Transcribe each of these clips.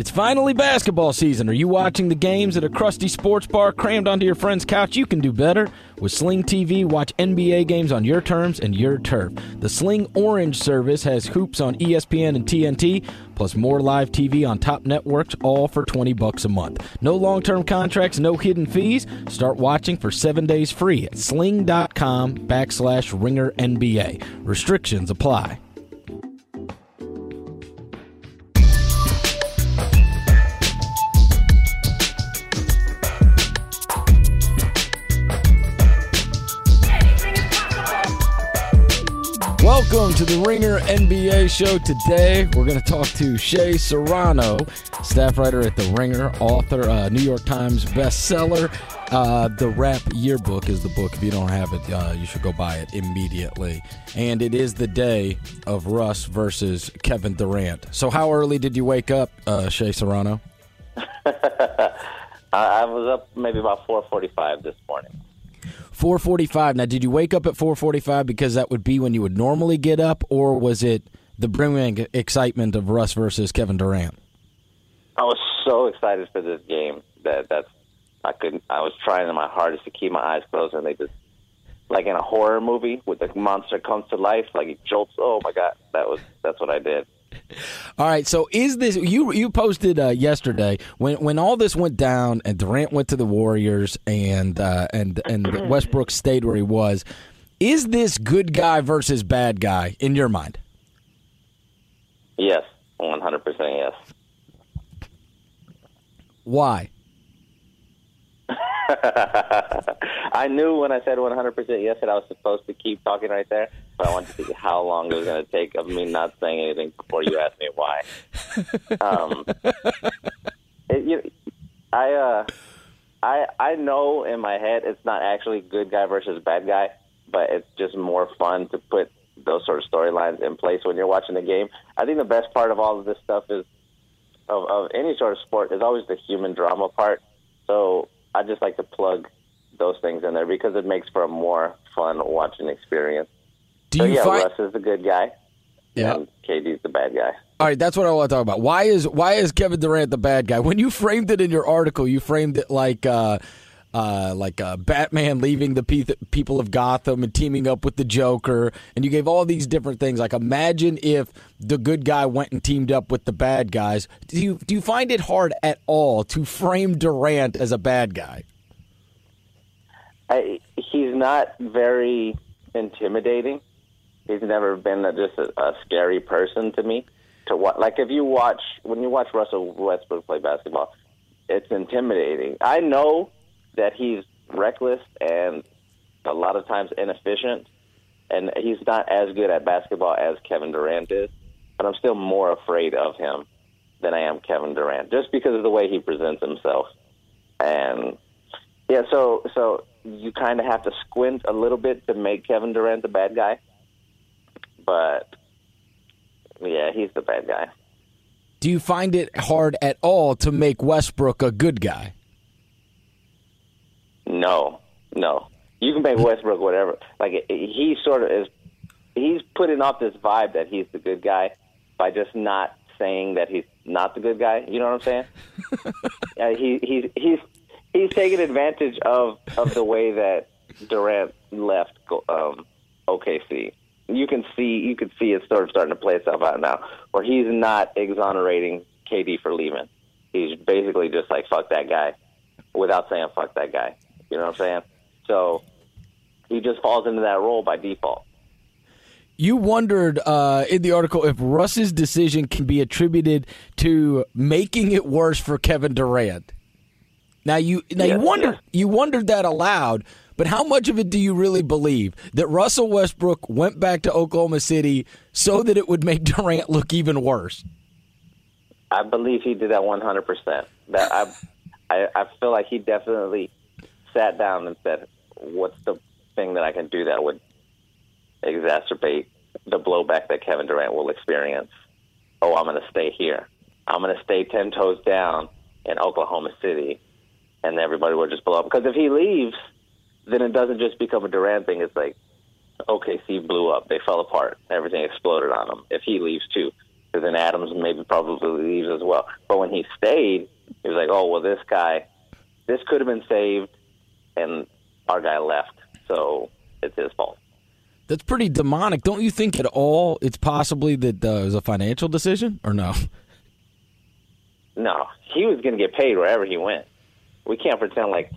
It's finally basketball season. Are you watching the games at a crusty sports bar crammed onto your friend's couch? You can do better. With Sling TV, watch NBA games on your terms and your turf. The Sling Orange service has hoops on ESPN and TNT, plus more live TV on top networks, all for 20 bucks a month. No long-term contracts, no hidden fees. Start watching for seven days free at sling.com backslash ringer NBA. Restrictions apply. Welcome to the Ringer NBA show. Today, we're going to talk to Shea Serrano, staff writer at The Ringer, author, uh, New York Times bestseller. Uh, the Rap Yearbook is the book. If you don't have it, uh, you should go buy it immediately. And it is the day of Russ versus Kevin Durant. So, how early did you wake up, uh, Shea Serrano? I was up maybe about 4:45 this morning. 4:45. Now, did you wake up at 4:45 because that would be when you would normally get up, or was it the brimming excitement of Russ versus Kevin Durant? I was so excited for this game that that's I couldn't. I was trying my hardest to keep my eyes closed, and they just like in a horror movie with the monster comes to life, like he jolts. Oh my god, that was that's what I did. All right, so is this you? You posted uh, yesterday when when all this went down and Durant went to the Warriors and uh, and and Westbrook stayed where he was. Is this good guy versus bad guy in your mind? Yes, one hundred percent yes. Why? I knew when I said 100% yes that I was supposed to keep talking right there, but I wanted to see how long it was going to take of me not saying anything before you asked me why. Um, it, you, I, uh, I, I know in my head it's not actually good guy versus bad guy, but it's just more fun to put those sort of storylines in place when you're watching the game. I think the best part of all of this stuff is of, of any sort of sport is always the human drama part. So I just like to plug those things in there because it makes for a more fun watching experience. Do so you yeah, find? Russ is the good guy, Yeah. and KD's the bad guy. All right, that's what I want to talk about. Why is why is Kevin Durant the bad guy? When you framed it in your article, you framed it like uh, uh, like uh, Batman leaving the pe- people of Gotham and teaming up with the Joker, and you gave all these different things. Like, imagine if the good guy went and teamed up with the bad guys. Do you do you find it hard at all to frame Durant as a bad guy? I, he's not very intimidating. He's never been a, just a, a scary person to me. To what, like if you watch when you watch Russell Westbrook play basketball, it's intimidating. I know that he's reckless and a lot of times inefficient, and he's not as good at basketball as Kevin Durant is. But I'm still more afraid of him than I am Kevin Durant, just because of the way he presents himself. And yeah, so so you kind of have to squint a little bit to make Kevin Durant the bad guy. But yeah, he's the bad guy. Do you find it hard at all to make Westbrook a good guy? No, no. You can make Westbrook whatever. Like he sort of is. He's putting off this vibe that he's the good guy by just not saying that he's not the good guy. You know what I'm saying? uh, he he's he's he's taking advantage of of the way that Durant left um, OKC. You can see you can see it sort of starting to play itself out now, where he's not exonerating KD for leaving. He's basically just like fuck that guy, without saying fuck that guy. You know what I'm saying? So he just falls into that role by default. You wondered uh, in the article if Russ's decision can be attributed to making it worse for Kevin Durant. Now you now you Yes, wondered yes. you wondered that aloud, but how much of it do you really believe that Russell Westbrook went back to Oklahoma City so that it would make Durant look even worse? I believe he did that 100. percent That I, I, I feel like he definitely sat down and said, "What's the thing that I can do that would exacerbate the blowback that Kevin Durant will experience?" Oh, I'm going to stay here. I'm going to stay ten toes down in Oklahoma City, and everybody will just blow up. Because if he leaves, then it doesn't just become a Durant thing. It's like OKC blew up. They fell apart. Everything exploded on them. If he leaves too, Because then Adams maybe probably leaves as well. But when he stayed, he was like, "Oh well, this guy, this could have been saved, and our guy left, so it's his fault." That's pretty demonic. Don't you think at all it's possibly that uh, it was a financial decision or no? No, he was going to get paid wherever he went. We can't pretend like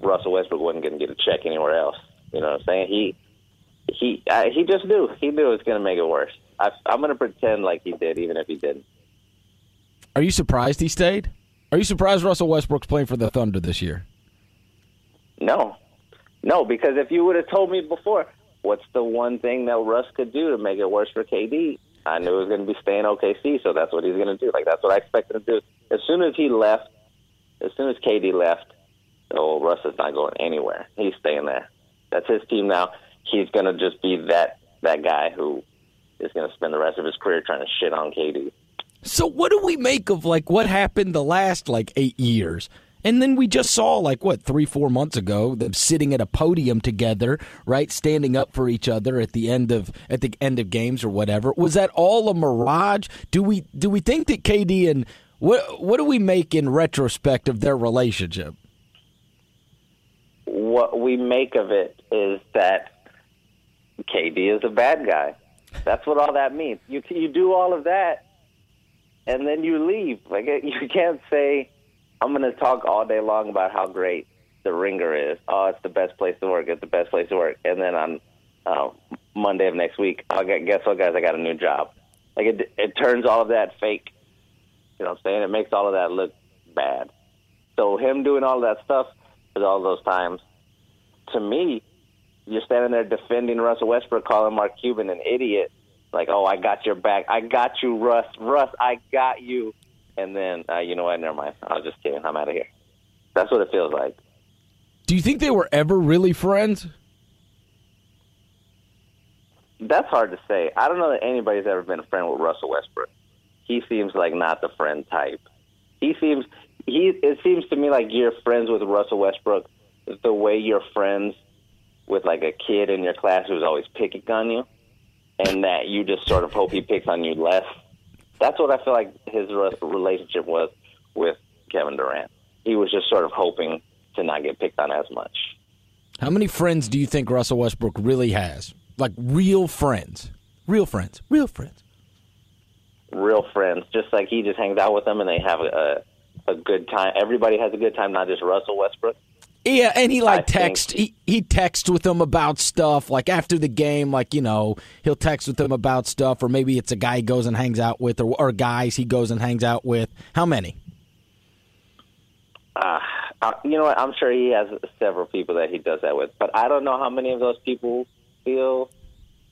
Russell Westbrook wasn't going to get a check anywhere else. You know what I'm saying? He he uh, he just knew. He knew it was going to make it worse. I, I'm going to pretend like he did, even if he didn't. Are you surprised he stayed? Are you surprised Russell Westbrook's playing for the Thunder this year? No, no, because if you would have told me before, what's the one thing that Russ could do to make it worse for KD? I knew he was going to be staying OKC, so that's what he's going to do. Like that's what I expected him to do. As soon as he left, as soon as KD left, oh, Russ is not going anywhere. He's staying there. That's his team now. He's going to just be that that guy who is going to spend the rest of his career trying to shit on KD. So what do we make of like what happened the last like eight years? And then we just saw like what three four months ago them sitting at a podium together, right, standing up for each other at the end of at the end of games or whatever. Was that all a mirage? Do we do we think that KD and what what do we make in retrospect of their relationship? What we make of it is that KD is a bad guy. That's what all that means. You you do all of that, and then you leave. Like you can't say, "I'm going to talk all day long about how great the Ringer is." Oh, it's the best place to work. It's the best place to work. And then on uh, Monday of next week, I'll get, guess what, guys? I got a new job. Like it, it turns all of that fake. You know what I'm saying? It makes all of that look bad. So him doing all of that stuff at all those times, to me, you're standing there defending Russell Westbrook, calling Mark Cuban an idiot. Like, oh, I got your back. I got you, Russ. Russ, I got you. And then, uh, you know what? Never mind. I was just kidding. I'm out of here. That's what it feels like. Do you think they were ever really friends? That's hard to say. I don't know that anybody's ever been a friend with Russell Westbrook. He seems like not the friend type. He seems he. It seems to me like you're friends with Russell Westbrook the way you're friends with like a kid in your class who's always picking on you, and that you just sort of hope he picks on you less. That's what I feel like his relationship was with Kevin Durant. He was just sort of hoping to not get picked on as much. How many friends do you think Russell Westbrook really has? Like real friends, real friends, real friends, real friends. Just like he just hangs out with them and they have a a good time. Everybody has a good time, not just Russell Westbrook. Yeah, and he like text he he texts with them about stuff like after the game, like you know he'll text with them about stuff, or maybe it's a guy he goes and hangs out with, or or guys he goes and hangs out with. How many? Uh, uh, you know what? I'm sure he has several people that he does that with, but I don't know how many of those people feel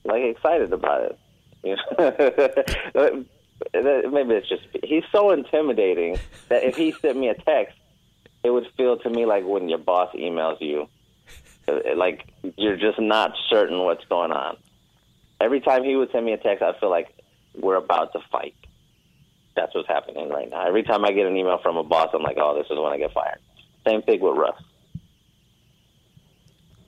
like excited about it. You know? maybe it's just he's so intimidating that if he sent me a text it would feel to me like when your boss emails you, uh, like you're just not certain what's going on. Every time he would send me a text, I feel like we're about to fight. That's what's happening right now. Every time I get an email from a boss, I'm like, oh, this is when I get fired. Same thing with Russ.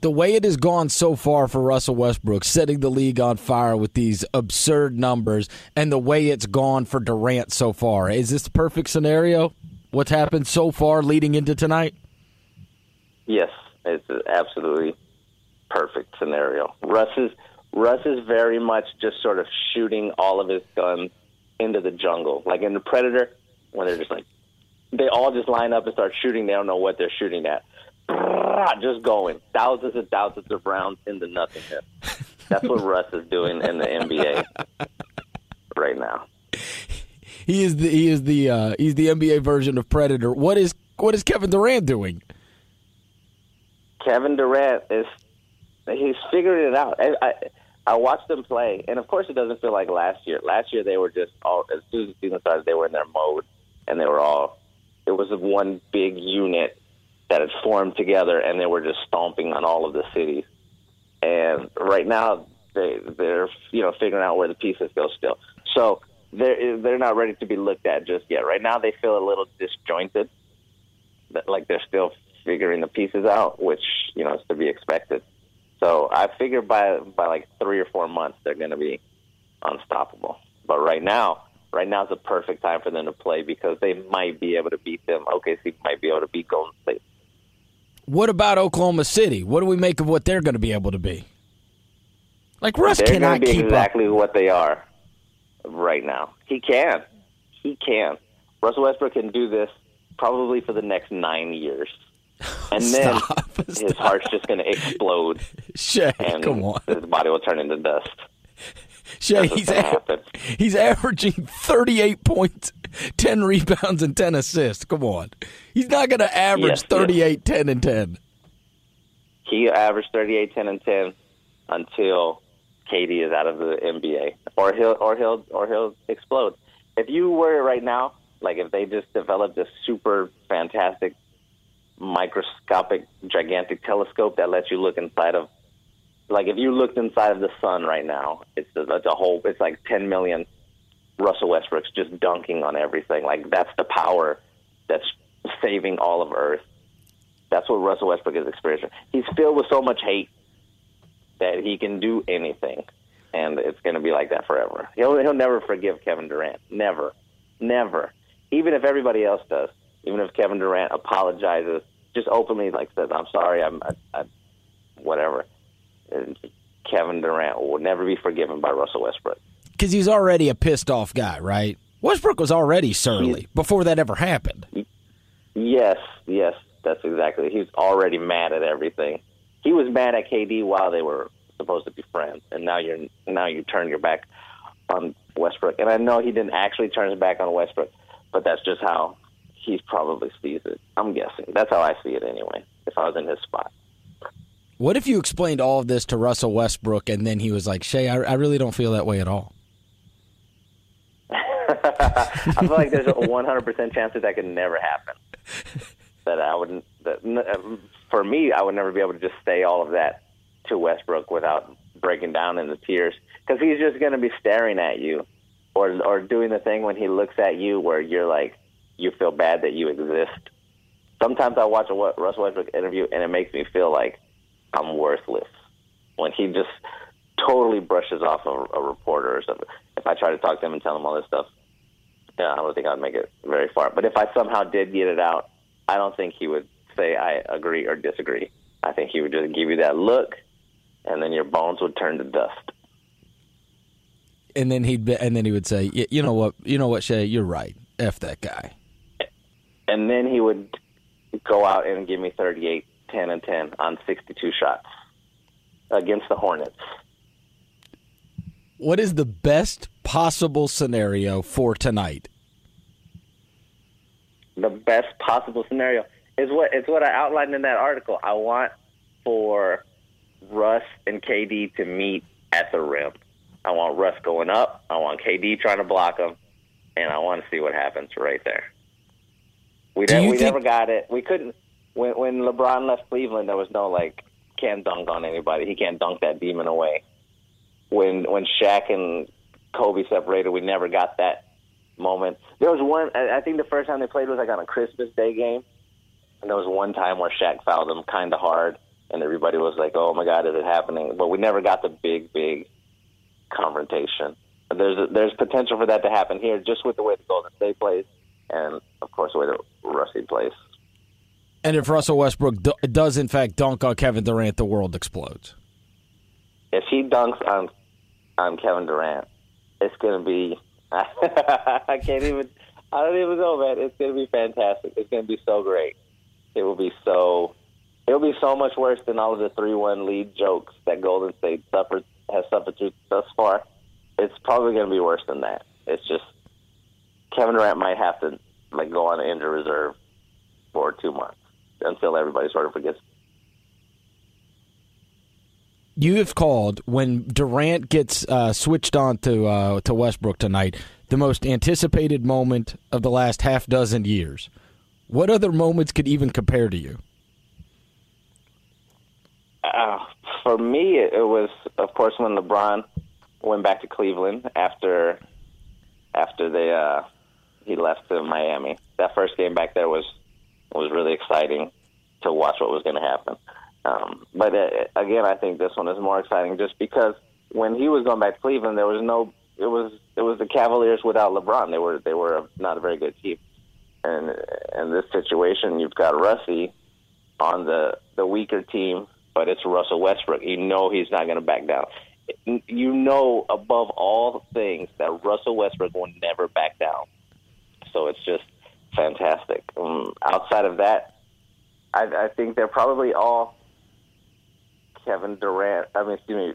The way it has gone so far for Russell Westbrook, setting the league on fire with these absurd numbers, and the way it's gone for Durant so far, is this the perfect scenario? What's happened so far leading into tonight? Yes, it's an absolutely perfect scenario. Russ is Russ is very much just sort of shooting all of his guns into the jungle, like in the Predator, when they're just like they all just line up and start shooting. They don't know what they're shooting at. Just going thousands and thousands of rounds into nothingness. That's what Russ is doing in the NBA right now he is the he is the uh, he's the NBA version of Predator. What is what is Kevin Durant doing? Kevin Durant is he's figuring it out. I, I I watched them play, and of course, it doesn't feel like last year. Last year, they were just all as soon as the season started, they were in their mode, and they were all. It was one big unit that had formed together, and they were just stomping on all of the cities. And right now, they they're you know figuring out where the pieces go still. So they're they're not ready to be looked at just yet. Right now, they feel a little disjointed, like they're still figuring the pieces out, which you know is to be expected. So I figure by by like three or four months, they're going to be unstoppable. But right now, Right now is the perfect time for them to play because they might be able to beat them. OKC might be able to beat Golden State. What about Oklahoma City? What do we make of what they're going to be able to be? Like Russ They're cannot be keep exactly up. what they are right now. He can. He can. Russell Westbrook can do this probably for the next nine years. And then Stop. his heart's just going to explode Shea, and come on, his body will turn into dust. Shea. He's a- he's averaging thirty-eight points, ten rebounds, and ten assists. Come on, he's not going to average Yes, yes. 10, and ten. He averaged 38, 10, and 10 until KD is out of the NBA, or he'll or he'll or he'll explode. If you were right now, like if they just developed a super fantastic microscopic gigantic telescope that lets you look inside of like if you looked inside of the sun right now it's a, it's a whole it's like 10 million Russell Westbrooks just dunking on everything. Like that's the power that's saving all of earth. That's what Russell Westbrook is experiencing. He's filled with so much hate that he can do anything and it's going to be like that forever he'll he'll never forgive Kevin Durant never never even if everybody else does even if Kevin Durant apologizes, just openly like says, "I'm sorry, I'm, I, I, whatever." And Kevin Durant will never be forgiven by Russell Westbrook. Because he's already a pissed off guy, right? Westbrook was already surly before that ever happened. Yes, yes, that's exactly. He's already mad at everything. He was mad at KD while they were supposed to be friends, and now you're now you turn your back on Westbrook. And I know he didn't actually turn his back on Westbrook, but that's just how he probably sees it. I'm guessing that's how I see it anyway. If I was in his spot. What if you explained all of this to Russell Westbrook and then he was like, Shea, I, I really don't feel that way at all? I feel like there's a 100% chance that that could never happen. That I wouldn't. That, for me, I would never be able to just say all of that to Westbrook without breaking down into tears because he's just going to be staring at you, or or doing the thing when he looks at you where you're like you feel bad that you exist. Sometimes I watch a Russell Westbrook interview and it makes me feel like I'm worthless when he just totally brushes off a, a reporter or something. If I try to talk to him and tell him all this stuff, yeah, I don't think I'd make it very far. But if I somehow did get it out, I don't think he would say I agree or disagree. I think he would just give you that look, and then your bones would turn to dust. And then he'd be, and then he would say, "Y- you know what, you know what, Shea, you're right. F that guy. And then he would go out and give me 38, 10, and 10 on 62 shots against the Hornets. What is the best possible scenario for tonight? the best possible scenario is what it's what I outlined in that article. I want for Russ and KD to meet at the rim. I want Russ going up. I want KD trying to block him, and I want to see what happens right there. We never, we think- never got it. We couldn't when when LeBron left Cleveland. There was no like can't dunk on anybody. He can't dunk that demon away. When when Shaq and Kobe separated, we never got that moment. There was one. I I think the first time they played was like on a Christmas Day game, and there was one time where Shaq fouled him kind of hard, and everybody was like, "Oh my God, is it happening?" But we never got the big, big confrontation. But There's a, there's potential for that to happen here, just with the way the Golden State plays, and of course the way that Rusty plays. And if Russell Westbrook do, does in fact dunk on Kevin Durant, the world explodes. If he dunks on on Kevin Durant, it's gonna be. I can't even. I don't even know, man. It's gonna be fantastic. It's gonna be so great. It will be so. It'll be so much worse than all of the three-one lead jokes that Golden State suffered has suffered through thus far. It's probably gonna be worse than that. It's just Kevin Durant might have to like go on injury reserve for two months until everybody sort of forgets You have called when Durant gets uh, switched on to uh, to Westbrook tonight the most anticipated moment of the last half dozen years. What other moments could even compare to you? Uh, for me, it, was, of course, when LeBron went back to Cleveland after after they uh, he left to Miami. That first game back there was was really exciting to watch what was going to happen. Um, but uh, again, I think this one is more exciting just because when he was going back to Cleveland, there was no it was it was the Cavaliers without LeBron. They were they were not a very good team, and in this situation, you've got Russie on the the weaker team, but it's Russell Westbrook. You know he's not going to back down. You know above all things that Russell Westbrook will never back down. So it's just fantastic. Um, outside of that, I, I think they're probably all Kevin Durant. I mean, excuse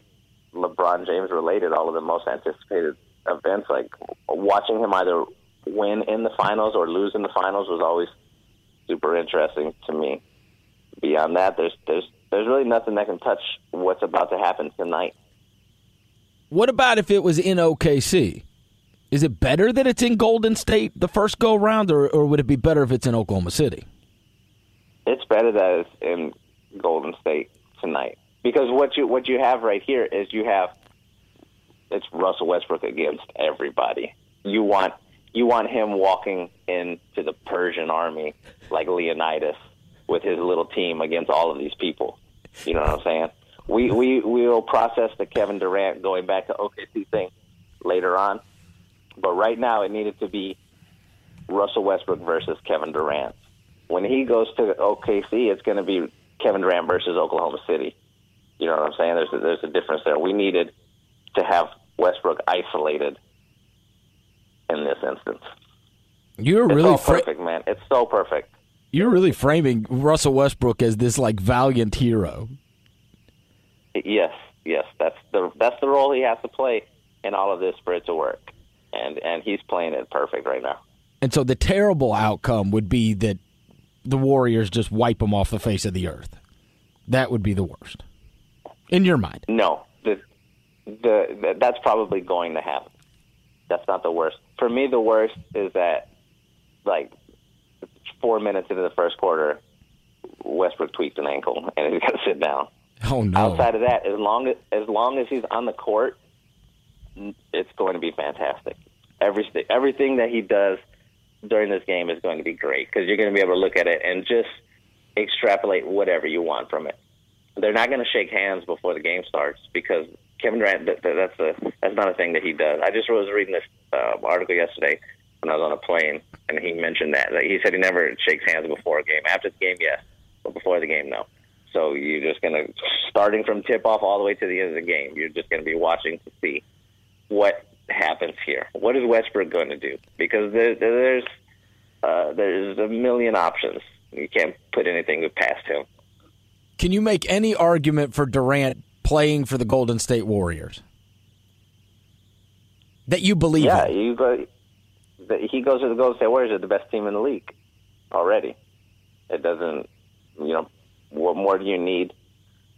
me, LeBron James related. All of the most anticipated events, like watching him either win in the finals or lose in the finals, was always super interesting to me. Beyond that, there's there's there's really nothing that can touch what's about to happen tonight. What about if it was in OKC? Is it better that it's in Golden State the first go round, or, or would it be better if it's in Oklahoma City? It's better that it's in Golden State tonight because what you what you have right here is you have it's Russell Westbrook against everybody. You want you want him walking into the Persian army like Leonidas with his little team against all of these people. You know what I'm saying? We we will process the Kevin Durant going back to OKC thing later on, but right now it needed to be Russell Westbrook versus Kevin Durant. When he goes to OKC, it's going to be Kevin Durant versus Oklahoma City. You know what I'm saying? There's a, there's a difference there. We needed to have Westbrook isolated in this instance. You're it's really so perfect, man. It's so perfect. You're really framing Russell Westbrook as this like valiant hero. Yes, yes, that's the that's the role he has to play in all of this for it to work, and and he's playing it perfect right now. And so the terrible outcome would be that the Warriors just wipe him off the face of the earth. That would be the worst, in your mind. No, the the, the that's probably going to happen. That's not the worst. For me, the worst is that like four minutes into the first quarter, Westbrook tweaked an ankle and he's got to sit down. Oh no! Outside of that, as long as as long as he's on the court, it's going to be fantastic. Every everything that he does during this game is going to be great because you're going to be able to look at it and just extrapolate whatever you want from it. They're not going to shake hands before the game starts because Kevin Durant that, that's a that's not a thing that he does. I just was reading this uh, article yesterday when I was on a plane, and he mentioned that. Like, he said he never shakes hands before a game. After the game, yes, but before the game, no. So you're just going to starting from tip off all the way to the end of the game. You're just going to be watching to see what happens here. What is Westbrook going to do? Because there, there's uh, there's a million options. You can't put anything past him. Can you make any argument for Durant playing for the Golden State Warriors that you believe? Yeah, in? you go. He goes to the Golden State Warriors, are the best team in the league already. It doesn't, you know, what more do you need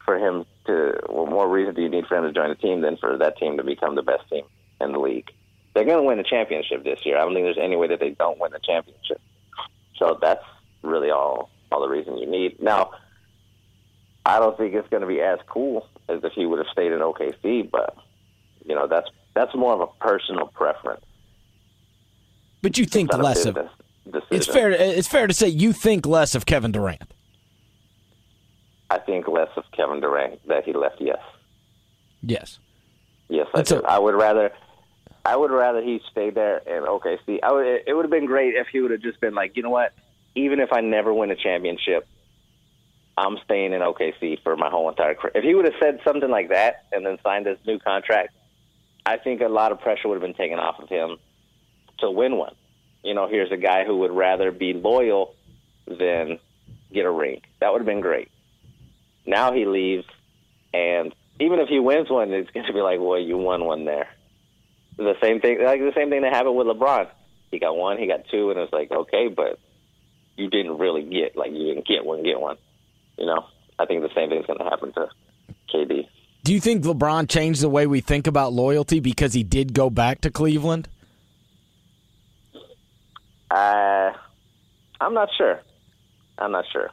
for him to? What more reason do you need for him to join the team than for that team to become the best team in the league? They're going to win the championship this year. I don't think there's any way that they don't win the championship. So that's really all all the reason you need. Now, I don't think it's going to be as cool as if he would have stayed in OKC, but you know that's that's more of a personal preference. But you think less of it's fair. It's fair to say you think less of Kevin Durant. I think less of Kevin Durant that he left. Yes. Yes. Yes, I, do. I would rather. I would rather he stayed there and OKC. I would. It would have been great if he would have just been like, you know what? Even if I never win a championship, I'm staying in OKC for my whole entire career. If he would have said something like that and then signed this new contract, I think a lot of pressure would have been taken off of him to win one. You know, here's a guy who would rather be loyal than get a ring. That would have been great. Now he leaves, and even if he wins one, it's going to be like, well, you won one there. The same thing, like the same thing that happened with LeBron. He got one, he got two, and it's like, okay, but you didn't really get, like, you didn't get one, get one. You know, I think the same thing is going to happen to KD. Do you think LeBron changed the way we think about loyalty because he did go back to Cleveland? Uh, I'm not sure. I'm not sure.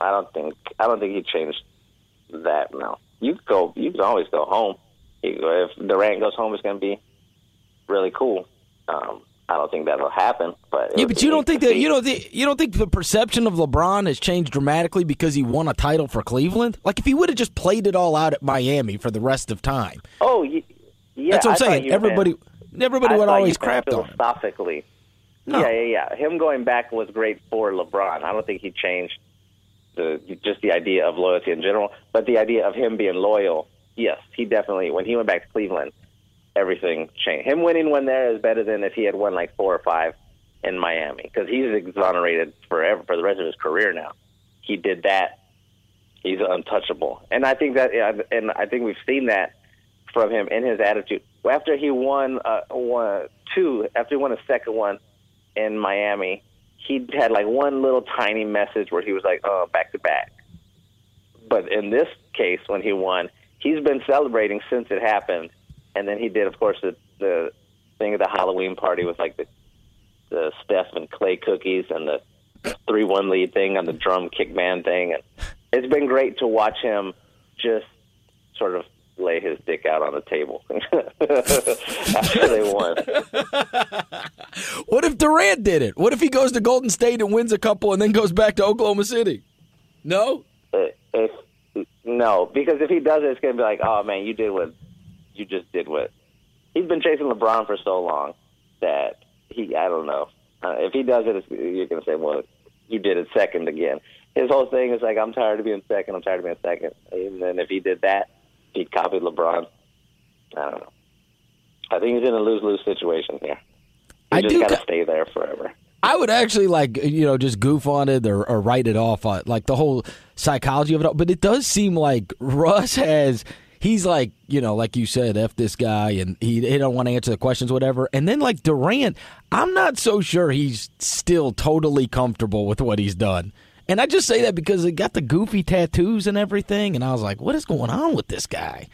I don't think I don't think he changed that. No, you go. You can always go home. if Durant goes home, it's going to be really cool. Um, I don't think that'll happen. But yeah, but you don't think that you don't think you don't think the perception of LeBron has changed dramatically because he won a title for Cleveland. Like if he would have just played it all out at Miami for the rest of time. Oh, yeah. That's what I'm saying. Everybody. everybody I would always crap on him. philosophically. No. Yeah, yeah, yeah. Him going back was great for LeBron. I don't think he changed the just the idea of loyalty in general, but the idea of him being loyal. Yes, he definitely. When he went back to Cleveland, everything changed. Him winning one there is better than if he had won like four or five in Miami because he's exonerated forever for the rest of his career now. He did that. He's untouchable, and I think that, and I think we've seen that from him in his attitude. After he won, uh, one, two, after he won a second one in Miami, he had like one little tiny message where he was like, "Oh, back to back." But in this case, when he won, he's been celebrating since it happened, and then he did, of course, the the thing at the Halloween party with like the the Steph and Clay cookies and the three one lead thing on the drum kick band thing, and it's been great to watch him just sort of lay his dick out on the table after they won. What if Durant did it? What if he goes to Golden State and wins a couple and then goes back to Oklahoma City? No? Uh, If no, because if he does it, it's going to be like, oh man, you did what you just did. What he's been chasing LeBron for so long that he, I don't know. Uh, if he does it, you're going to say, well, you did it second again. His whole thing is like, I'm tired of being second. I'm tired of being second. And then if he did that, he copied LeBron. I don't know. I think he's in a lose lose situation here. He I just got to ca- stay there forever. I would actually like you know just goof on it or, or write it off on like the whole psychology of it all. But it does seem like Russ has he's like you know like you said f this guy and he he don't want to answer the questions whatever. And then like Durant, I'm not so sure he's still totally comfortable with what he's done. And I just say that because he got the goofy tattoos and everything, and I was like, what is going on with this guy?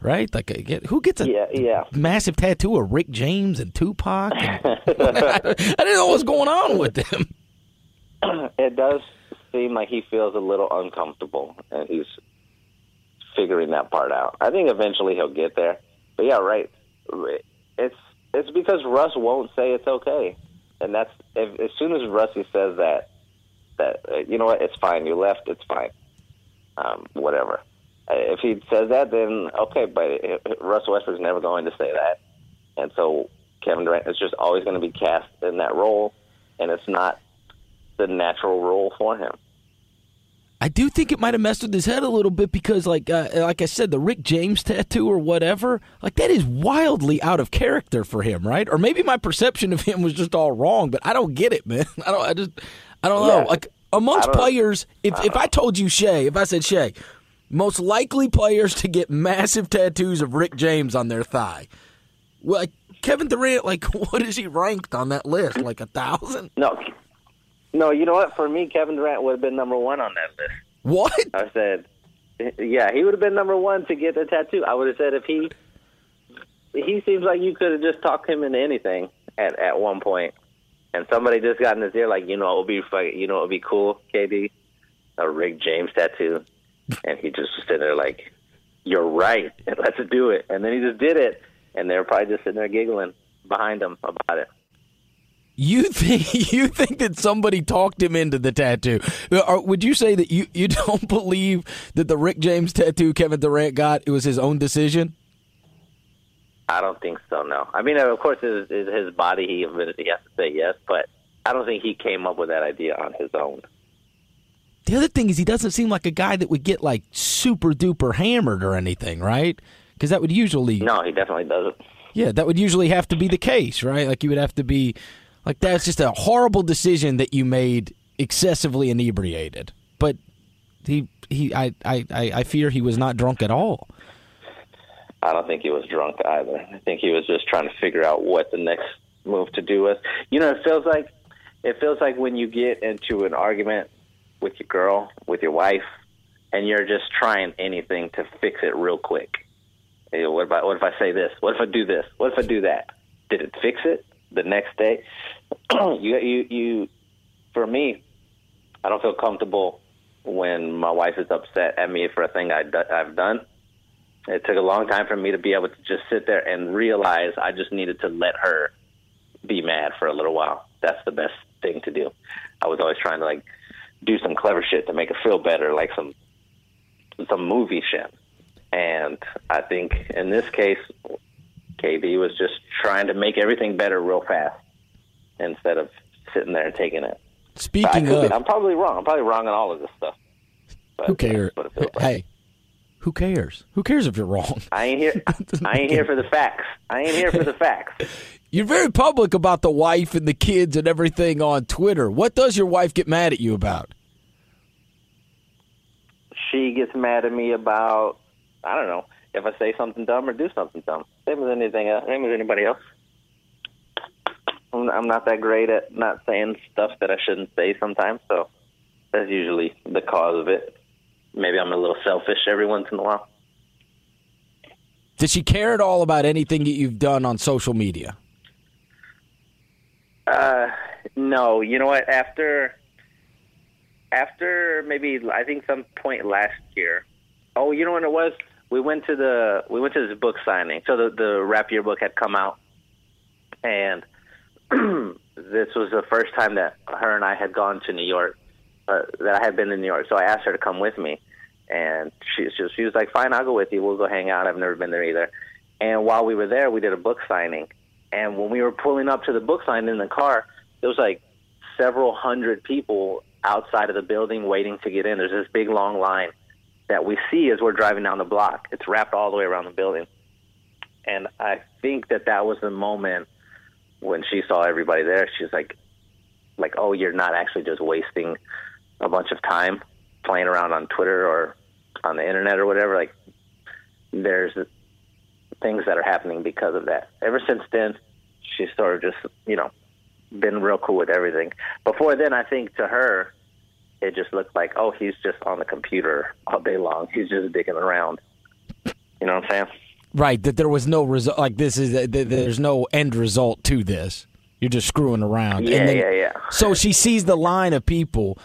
Right? Like, uh, get- who gets a Yeah, yeah. massive tattoo of Rick James and Tupac? And, I didn't know what was going on with him. it does seem like he feels a little uncomfortable, and he's figuring that part out. I think eventually he'll get there. But yeah, right. It's it's because Russ won't say it's okay, and that's if, as soon as Rusty says that that you know what, it's fine. You left, it's fine. Um, whatever. If he says that, then okay. But Russ Westbrook's never going to say that, and so Kevin Durant is just always going to be cast in that role, and it's not the natural role for him. I do think it might have messed with his head a little bit because, like, uh, like I said, the Rick James tattoo or whatever, like that is wildly out of character for him, right? Or maybe my perception of him was just all wrong, but I don't get it, man. I don't. I just, I don't know. Like amongst I players, if if I told you Shea, if I said Shea, most likely players to get massive tattoos of Rick James on their thigh, well, like Kevin Durant, like what is he ranked on that list? Like a thousand? No, no. You know what? For me, Kevin Durant would have been number one on that list. What? I said, yeah, he would have been number one to get the tattoo. I would have said if he he seems like you could have just talked him into anything at at one point, and somebody just got in his ear like, you know, it would be you know, it would be cool, KD, a Rick James tattoo, and he just was sitting there like, you're right, let's do it, and then he just did it, and they were probably just sitting there giggling behind him about it. You think you think that somebody talked him into the tattoo? Uh, or would you say that you, you don't believe that the Rick James tattoo Kevin Durant got it was his own decision? I don't think so. No, I mean, of course, his his, his body. He admitted he has to say yes, but I don't think he came up with that idea on his own. The other thing is he doesn't seem like a guy that would get like super duper hammered or anything, right? Because that would usually No, he definitely doesn't. yeah that would usually have to be the case, right? Like you would have to be like that's just a horrible decision that you made excessively inebriated. But he he I I I fear he was not drunk at all. I don't think he was drunk either. I think he was just trying to figure out what the next move to do was. You know, it feels like it feels like when you get into an argument with your girl, with your wife, and you're just trying anything to fix it real quick. Hey, what if I what if I say this? What if I do this? What if I do that? Did it fix it the next day? you you you for me, I don't feel comfortable when my wife is upset at me for a thing I, I've done. It took a long time for me to be able to just sit there and realize I just needed to let her be mad for a little while. That's the best thing to do. I was always trying to like do some clever shit to make her feel better, like some some movie shit. And I think in this case, KD was just trying to make everything better real fast instead of sitting there and taking it. Speaking of, be, I'm probably wrong. I'm probably wrong on all of this stuff. But who cares? that's what it feels like. Hey, who cares? Who cares if you're wrong? I ain't here. I ain't here for the facts. I ain't here for the facts. You're very public about the wife and the kids and everything on Twitter. What does your wife get mad at you about? She gets mad at me about I don't know if I say something dumb or do something dumb. Same as anything else. Same as anybody else. I'm I'm not that great at not saying stuff that I shouldn't say sometimes, so that's usually the cause of it. Maybe I'm a little selfish every once in a while. Does she care at all about anything that you've done on social media? Uh, no. You know what? After after maybe I think some point last year. Oh, you know when it was? We went to the we went to this book signing. So the the rap year book had come out, and this was the first time that her and I had gone to New York. Uh, that I had been to New York, so I asked her to come with me, and she she, she was like, "Fine, I'll go with you. We'll go hang out. I've never been there either." And while we were there, we did a book signing, and when we were pulling up to the book signing in the car, there was like several hundred people outside of the building waiting to get in. There's this big long line that we see as we're driving down the block. It's wrapped all the way around the building. And I think that that was the moment when she saw everybody there. She's like, like, oh, you're not actually just wasting a bunch of time playing around on Twitter or on the internet or whatever. Like, there's things that are happening because of that. Ever since then, she's sort of just, you know, been real cool with everything. Before then, I think to her, it just looked like, oh, he's just on the computer all day long. He's just digging around. You know what I'm saying? Right, that there was no result. Like this is, that there's no end result to this. You're just screwing around. Yeah, and then, yeah, yeah. So she sees the line of people,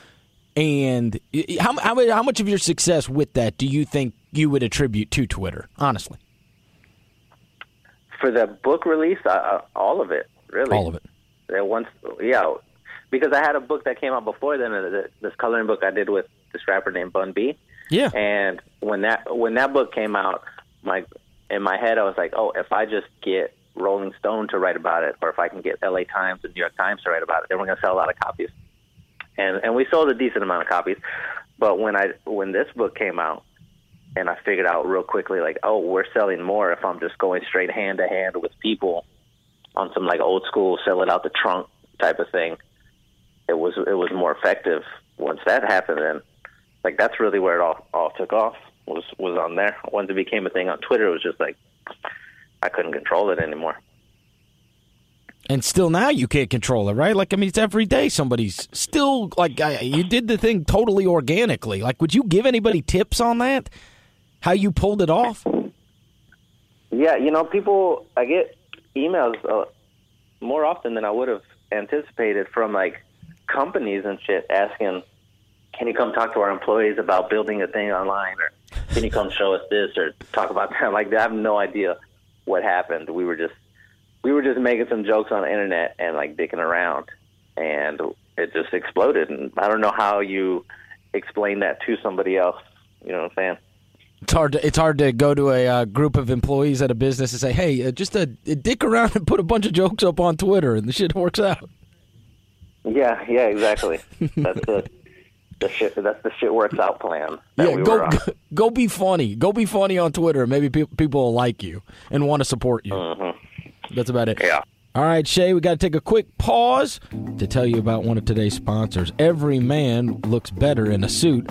and how how how much of your success with that do you think you would attribute to Twitter? Honestly, For the book release, uh, uh, all of it, really. all of it. That once, yeah, because I had a book that came out before then, uh, this coloring book I did with this rapper named Bun B. Yeah. And when that when that book came out, my in my head I was like, oh, if I just get Rolling Stone to write about it, or if I can get L.A. Times and New York Times to write about it, then we're gonna sell a lot of copies. And and we sold a decent amount of copies. But when I when this book came out, and I figured out real quickly, like, oh, we're selling more if I'm just going straight hand to hand with people on some like old school sell it out the trunk type of thing. It was it was more effective once that happened. Then, like that's really where it all all took off was was on there. Once it became a thing on Twitter, it was just like I couldn't control it anymore. And still now you can't control it, right? Like I mean, it's every day somebody's still like I, you did the thing totally organically. Like, would you give anybody tips on that? How you pulled it off? Yeah, you know, people. I get emails uh, more often than I would have anticipated from like companies and shit asking, "Can you come talk to our employees about building a thing online?" or "Can you come show us this?" or talk about that. Like, I have no idea what happened. We were just we were just making some jokes on the internet and like dicking around, and it just exploded. And I don't know how you explain that to somebody else. You know what I'm saying? It's hard. To, it's hard to go to a uh, group of employees at a business and say, "Hey, uh, just uh, dick around and put a bunch of jokes up on Twitter, and the shit works out." Yeah, yeah, exactly. That's the the shit. That's the shit works out plan. Yeah, we go, go go be funny. Go be funny on Twitter. Maybe pe- people will like you and want to support you. Mhm. That's about it. Yeah. All right, Shea, we got to take a quick pause to tell you about one of today's sponsors. Every man looks better in a suit.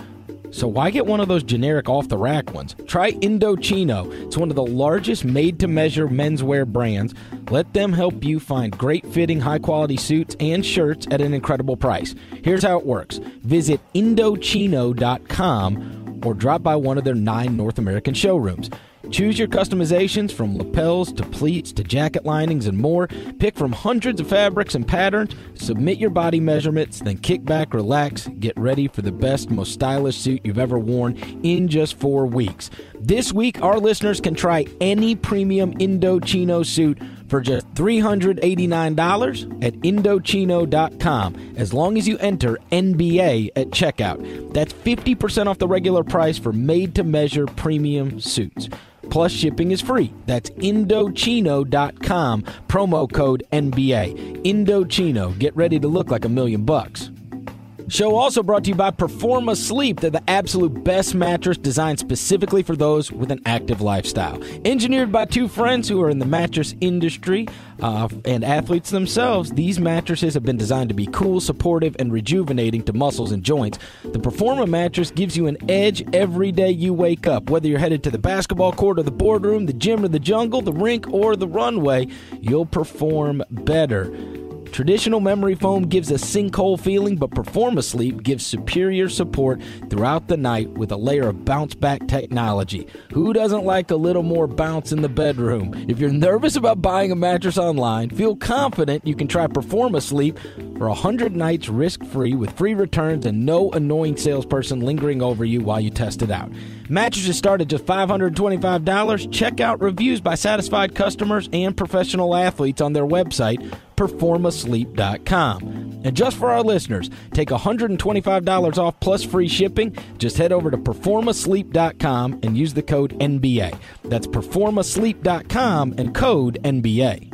So why get one of those generic off the rack ones? Try Indochino. It's one of the largest made to measure menswear brands. Let them help you find great fitting, high quality suits and shirts at an incredible price. Here's how it works visit Indochino.com or drop by one of their nine North American showrooms. Choose your customizations from lapels to pleats to jacket linings and more. Pick from hundreds of fabrics and patterns. Submit your body measurements, then kick back, relax, get ready for the best, most stylish suit you've ever worn in just four weeks. This week, our listeners can try any premium Indochino suit for just $389 at Indochino.com as long as you enter NBA at checkout. That's 50% off the regular price for made to measure premium suits. Plus, shipping is free. That's Indochino.com, promo code NBA. Indochino, get ready to look like a million bucks. Show also brought to you by Performa Sleep. They're the absolute best mattress designed specifically for those with an active lifestyle. Engineered by two friends who are in the mattress industry uh, and athletes themselves, these mattresses have been designed to be cool, supportive, and rejuvenating to muscles and joints. The Performa mattress gives you an edge every day you wake up. Whether you're headed to the basketball court or the boardroom, the gym or the jungle, the rink or the runway, you'll perform better. Traditional memory foam gives a sinkhole feeling, but Performa Sleep gives superior support throughout the night with a layer of bounce back technology. Who doesn't like a little more bounce in the bedroom? If you're nervous about buying a mattress online, feel confident you can try Performa Sleep for 100 nights risk free with free returns and no annoying salesperson lingering over you while you test it out. Mattresses start at just $525. Check out reviews by satisfied customers and professional athletes on their website, performasleep.com. And just for our listeners, take $125 off plus free shipping. Just head over to performasleep.com and use the code NBA. That's performasleep.com and code NBA.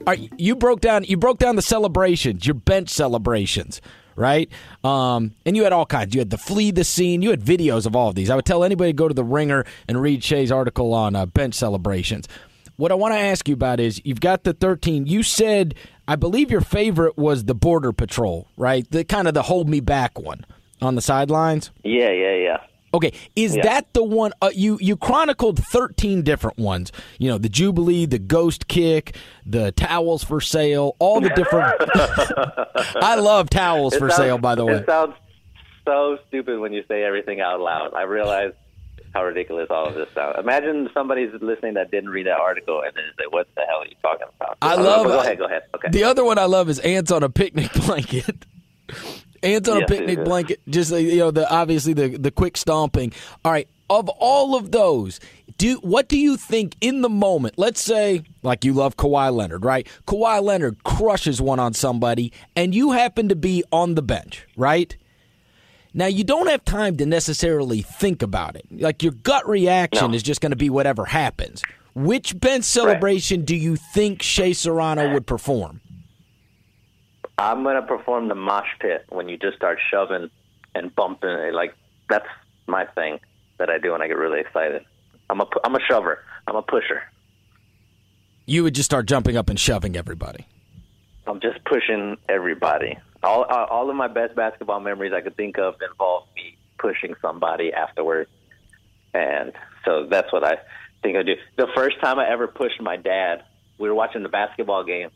All right, you broke down you broke down the celebrations, your bench celebrations right? Um, and you had all kinds. You had the flee the scene. You had videos of all of these. I would tell anybody to go to the Ringer and read Shea's article on uh, bench celebrations. What I want to ask you about is you've got the 13. You said I believe your favorite was the Border Patrol, right? The kind of the hold me back one on the sidelines. Yeah, yeah, yeah. Okay, is yeah. that the one uh, you you chronicled 13 different ones? You know, the Jubilee, the Ghost Kick, the towels for sale, all the different I love towels it for sounds, sale by the way. It sounds so stupid when you say everything out loud. I realize how ridiculous all of this sounds. Imagine somebody's listening that didn't read that article and then say, "What the hell are you talking about?" I love. Go ahead. Go ahead. Okay. The other one I love is ants on a picnic blanket. ants on yes, a picnic blanket. Just you know, the obviously the the quick stomping. All right. Of all of those, do what do you think in the moment? Let's say, like you love Kawhi Leonard, right? Kawhi Leonard crushes one on somebody, and you happen to be on the bench, right? Now, you don't have time to necessarily think about it. Like your gut reaction no. is just going to be whatever happens. Which bench celebration right. do you think Shea Serrano would perform? I'm going to perform the mosh pit when you just start shoving and bumping. Like, that's my thing that I do when I get really excited. I'm a, I'm a shover, I'm a pusher. You would just start jumping up and shoving everybody. I'm just pushing everybody all all of my best basketball memories I could think of involve me pushing somebody afterwards, and so that's what I think I do. The first time I ever pushed my dad, we were watching the basketball game,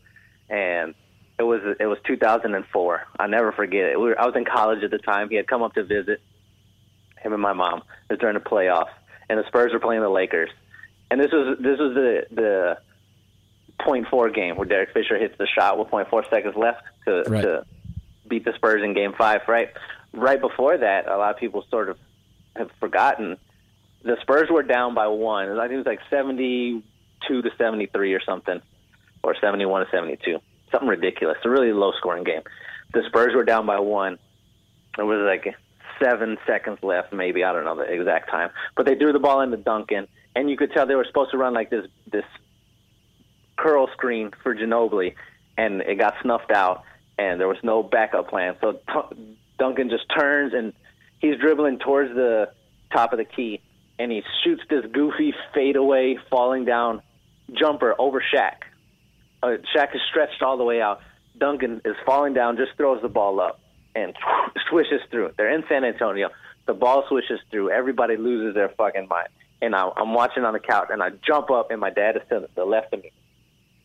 and it was it was 2004. I never forget it. We were, I was in college at the time. He had come up to visit him and my mom. It was during the playoffs, and the Spurs were playing the Lakers, and this was this was the the point four game where Derek Fisher hits the shot with point four seconds left to right. to beat the Spurs in Game Five, right? Right before that, a lot of people sort of have forgotten the Spurs were down by one. I think it was like seventy-two to seventy-three or something, or seventy-one to seventy-two, something ridiculous. A really low-scoring game. The Spurs were down by one. It was like seven seconds left, maybe I don't know the exact time, but they threw the ball into Duncan, and you could tell they were supposed to run like this this curl screen for Ginobili, and it got snuffed out and there was no backup plan. So T- Duncan just turns and he's dribbling towards the top of the key, and he shoots this goofy fadeaway falling down jumper over Shaq. Uh, Shaq is stretched all the way out. Duncan is falling down, just throws the ball up and swishes through. They're in San Antonio. The ball swishes through. Everybody loses their fucking mind. And I, I'm watching on the couch, and I jump up, and my dad is to the left of me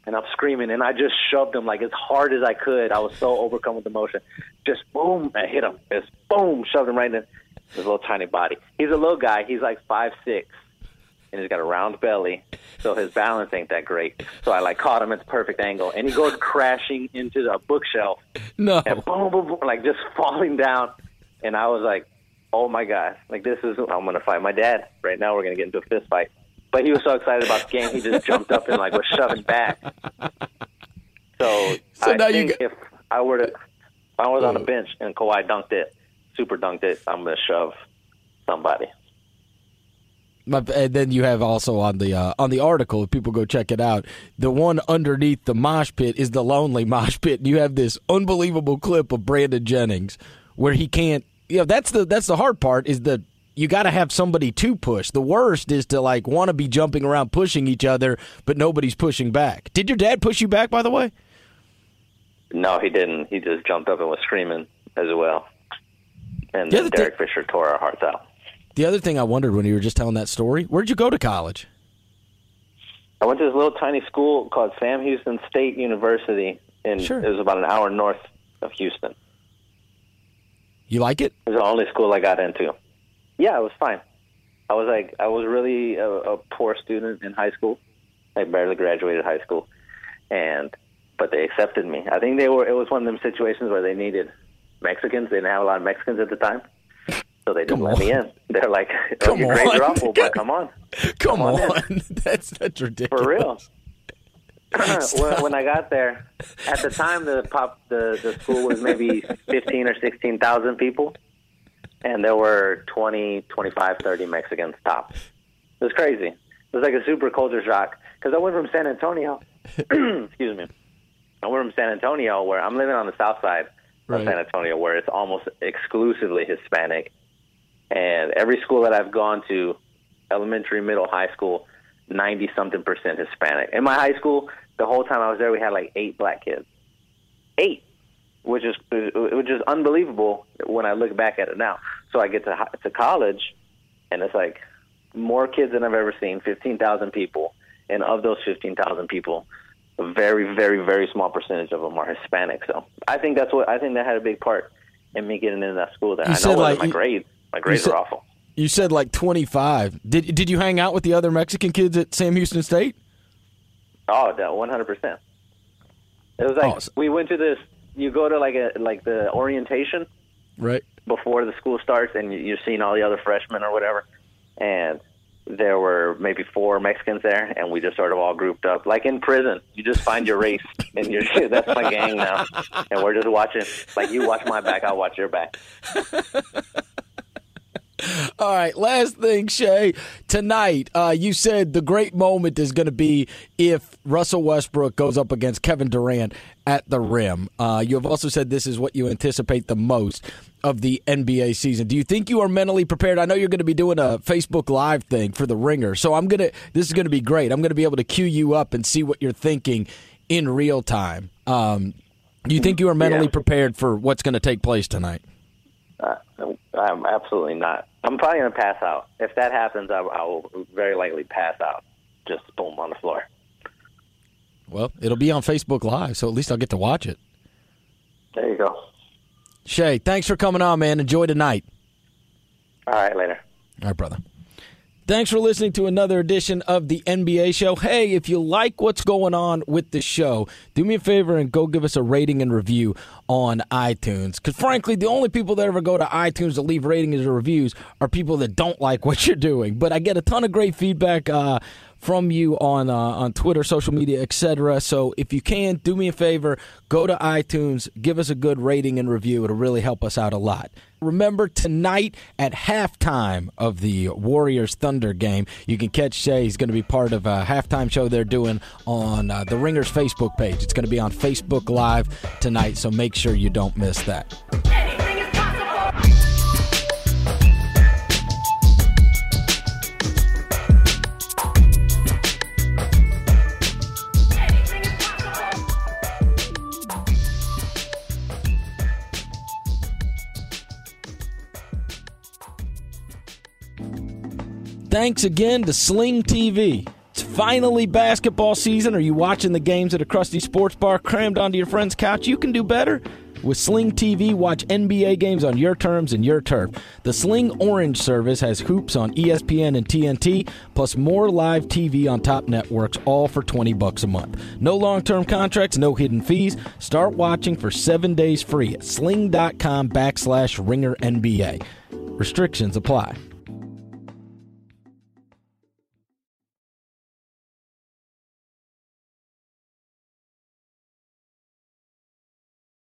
and I'm screaming, and I just shoved him like as hard as I could. I was so overcome with emotion. Just boom, I hit him. Just boom, shoved him right in his little tiny body. He's a little guy. He's like five six, and he's got a round belly, so his balance ain't that great. So I like caught him at the perfect angle, and he goes crashing into the bookshelf. No, and boom, boom, boom, like just falling down. And I was like, oh my god, like this is I'm gonna fight my dad right now. We're gonna get into a fist fight. But he was so excited about the game, he just jumped up and like was shoving back. So, So I now you think get- if I were to, if I was on the mm. bench and Kawhi dunked it, super dunked it, I'm gonna shove somebody. My, and then you have also on the uh, on the article, if people go check it out, the one underneath the mosh pit is the lonely mosh pit. And you have this unbelievable clip of Brandon Jennings where he can't. You know, that's the that's the hard part is that you got to have somebody to push. The worst is to like want to be jumping around pushing each other, but nobody's pushing back. Did your dad push you back? By the way, No, he didn't. He just jumped up and was screaming as well. And The then other Derek Fisher tore our hearts out. The other thing I wondered when you were just telling that story, where'd you go to college? I went to this little tiny school called Sam Houston State University, and Sure. it was about an hour north of Houston. You like it? It was the only school I got into. Yeah, it was fine. I was like, I was really a, a poor student in high school. I barely graduated high school, and but they accepted me. I think they were. It was one of them situations where they needed Mexicans. They didn't have a lot of Mexicans at the time, so they just Come let me in. They're like, oh, Come "Your grades on. are awful, but come on, Come, on in. on, that's that's ridiculous. for real." when, when I got there, at the time the pop the the school was maybe fifteen or sixteen thousand people, and there were 20, 25, 30 Mexicans top. It was crazy. It was like a super culture shock because I went from San Antonio. excuse me. I went from San Antonio, where I'm living on the south side Right. of San Antonio, where it's almost exclusively Hispanic. And every school that I've gone to, elementary, middle, high school, 90 something percent Hispanic. In my high school, the whole time I was there, we had like eight black kids. Eight, which is which is unbelievable when I look back at it now. So I get to to college, and it's like more kids than I've ever seen. Fifteen thousand people, and of those fifteen thousand people, a very, very, very small percentage of them are Hispanic. So I think that's what I think that had a big part in me getting into that school. There, You I said, know it like, my you- grades. My grades said- are awful. You said like 25. Did did you hang out with the other Mexican kids at Sam Houston State? Oh, that one hundred percent. It was like Oh, so- we went to this. You go to like a like the orientation Right. before the school starts, and you- you're seeing all the other freshmen or whatever, and there were maybe four Mexicans there, and we just sort of all grouped up, like in prison. You just find your race, and you're that's my gang now, and we're just watching. Like you watch my back, I'll watch your back. All right, last thing, Shea. Tonight, uh, you said the great moment is going to be if Russell Westbrook goes up against Kevin Durant at the rim. Uh, you have also said this is what you anticipate the most of the NBA season. Do you think you are mentally prepared? I know you're going to be doing a Facebook Live thing for the Ringer, so I'm gonna. This is going to be great. I'm going to be able to cue you up and see what you're thinking in real time. Um, do you think you are mentally Yeah. prepared for what's going to take place tonight? I'm absolutely not. I'm probably gonna pass out. If that happens, I, I will very likely pass out. Just boom on the floor. Well, it'll be on Facebook Live, so at least I'll get to watch it. There you go. Shea, thanks for coming on, man. Enjoy tonight. All right, later. All right, brother. Thanks for listening to another edition of the NBA show. Hey, if you like what's going on with the show, do me a favor and go give us a rating and review on iTunes. Because frankly, the only people that ever go to iTunes to leave ratings or reviews are people that don't like what you're doing. But I get a ton of great feedback uh, from you on uh, on Twitter, social media, etc. So if you can, do me a favor, go to iTunes, give us a good rating and review. It'll really help us out a lot. Remember tonight at halftime of the Warriors Thunder game, you can catch Shea. He's going to be part of a halftime show they're doing on uh, the Ringers Facebook page. It's going to be on Facebook Live tonight, so make sure you don't miss that. Thanks again to Sling TV. It's finally basketball season. Are you watching the games at a crusty sports bar crammed onto your friend's couch? You can do better. With Sling TV, watch NBA games on your terms and your turf. The Sling Orange service has hoops on ESPN and TNT, plus more live TV on top networks, all for 20 bucks a month. No long-term contracts, no hidden fees. Start watching for seven days free at sling.com backslash ringer NBA. Restrictions apply.